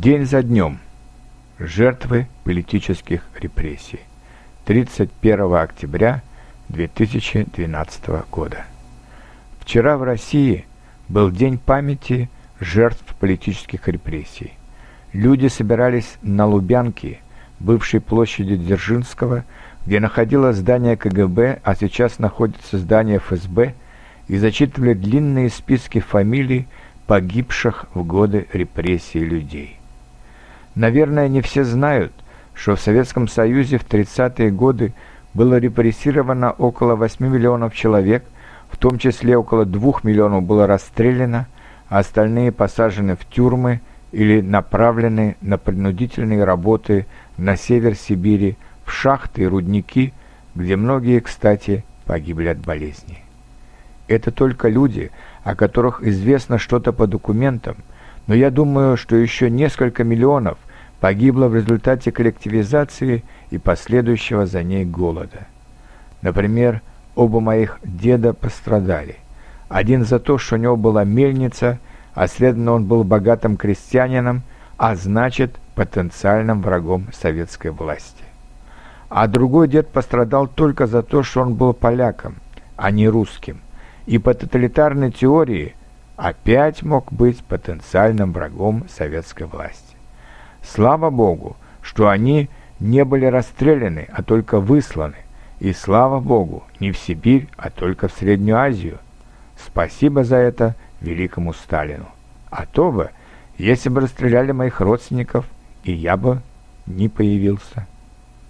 День за днем. Жертвы политических репрессий. 31 октября 2012 года. Вчера в России был День памяти жертв политических репрессий. Люди собирались на Лубянке, бывшей площади Дзержинского, где находилось здание КГБ, а сейчас находится здание ФСБ, и зачитывали длинные списки фамилий погибших в годы репрессий людей. Наверное, не все знают, что в Советском Союзе в 30-е годы было репрессировано около 8 миллионов человек, в том числе около 2 миллионов было расстреляно, а остальные посажены в тюрьмы или направлены на принудительные работы на север Сибири, в шахты и рудники, где многие, кстати, погибли от болезней. Это только люди, о которых известно что-то по документам, но я думаю, что еще несколько миллионов погибло в результате коллективизации и последующего за ней голода. Например, оба моих деда пострадали. Один за то, что у него была мельница, а следовательно он был богатым крестьянином, а значит потенциальным врагом советской власти. А другой дед пострадал только за то, что он был поляком, а не русским, и по тоталитарной теории – опять мог быть потенциальным врагом советской власти. Слава Богу, что они не были расстреляны, а только высланы. И слава Богу, не в Сибирь, а только в Среднюю Азию. Спасибо за это великому Сталину. А то бы, если бы расстреляли моих родственников, и я бы не появился.